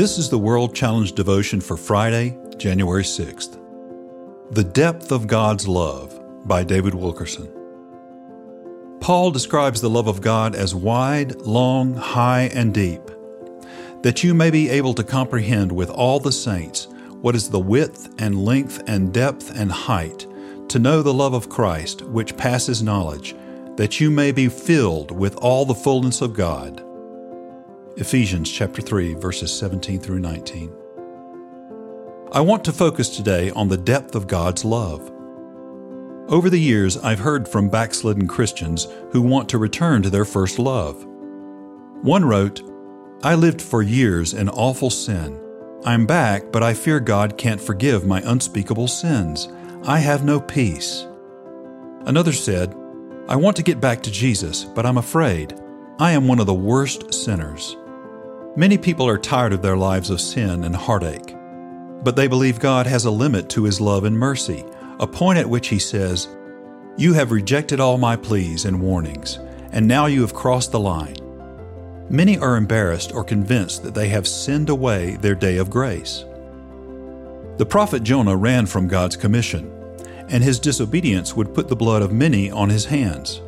This is the World Challenge devotion for Friday, January 6th. The Depth of God's Love by David Wilkerson. Paul describes the love of God as wide, long, high, and deep, that you may be able to comprehend with all the saints what is the width and length and depth and height, to know the love of Christ which passes knowledge, that you may be filled with all the fullness of God. Ephesians chapter 3 verses 17 through 19. I want to focus today on the depth of God's love. Over the years, I've heard from backslidden Christians who want to return to their first love. One wrote, I lived for years in awful sin. I'm back, but I fear God can't forgive my unspeakable sins. I have no peace. Another said, I want to get back to Jesus, but I'm afraid. I am one of the worst sinners. Many people are tired of their lives of sin and heartache, but they believe God has a limit to His love and mercy, a point at which He says, You have rejected all my pleas and warnings, and now you have crossed the line. Many are embarrassed or convinced that they have sinned away their day of grace. The prophet Jonah ran from God's commission, and his disobedience would put the blood of many on his hands.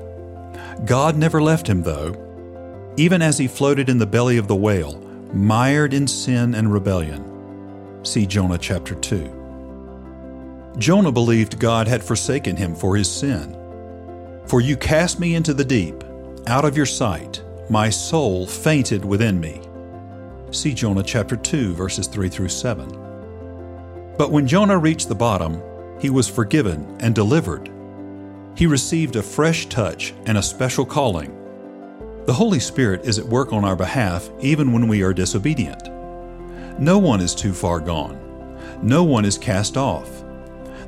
God never left him, though, even as he floated in the belly of the whale, mired in sin and rebellion. See Jonah chapter 2. Jonah believed God had forsaken him for his sin. For you cast me into the deep, out of your sight, my soul fainted within me. See Jonah chapter 2, verses 3 through 7. But when Jonah reached the bottom, he was forgiven and delivered. He received a fresh touch and a special calling the Holy Spirit is at work on our behalf even when we are disobedient. No one is too far gone. No one is cast off.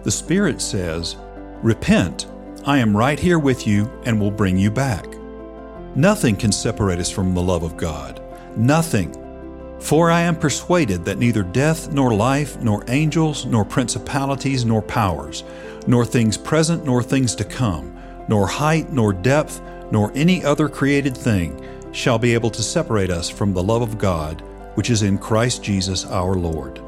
The Spirit says, Repent, I am right here with you and will bring you back. Nothing can separate us from the love of God. Nothing. For I am persuaded that neither death, nor life, nor angels, nor principalities, nor powers, nor things present, nor things to come, nor height, nor depth, nor any other created thing shall be able to separate us from the love of God which is in Christ Jesus our Lord.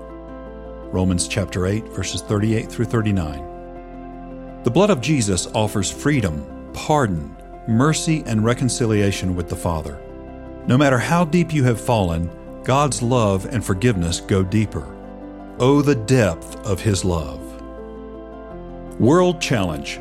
Romans chapter 8 verses 38 through 39. The blood of Jesus offers freedom, pardon, mercy and reconciliation with the Father. No matter how deep you have fallen, God's love and forgiveness go deeper. Oh, the depth of His love. World Challenge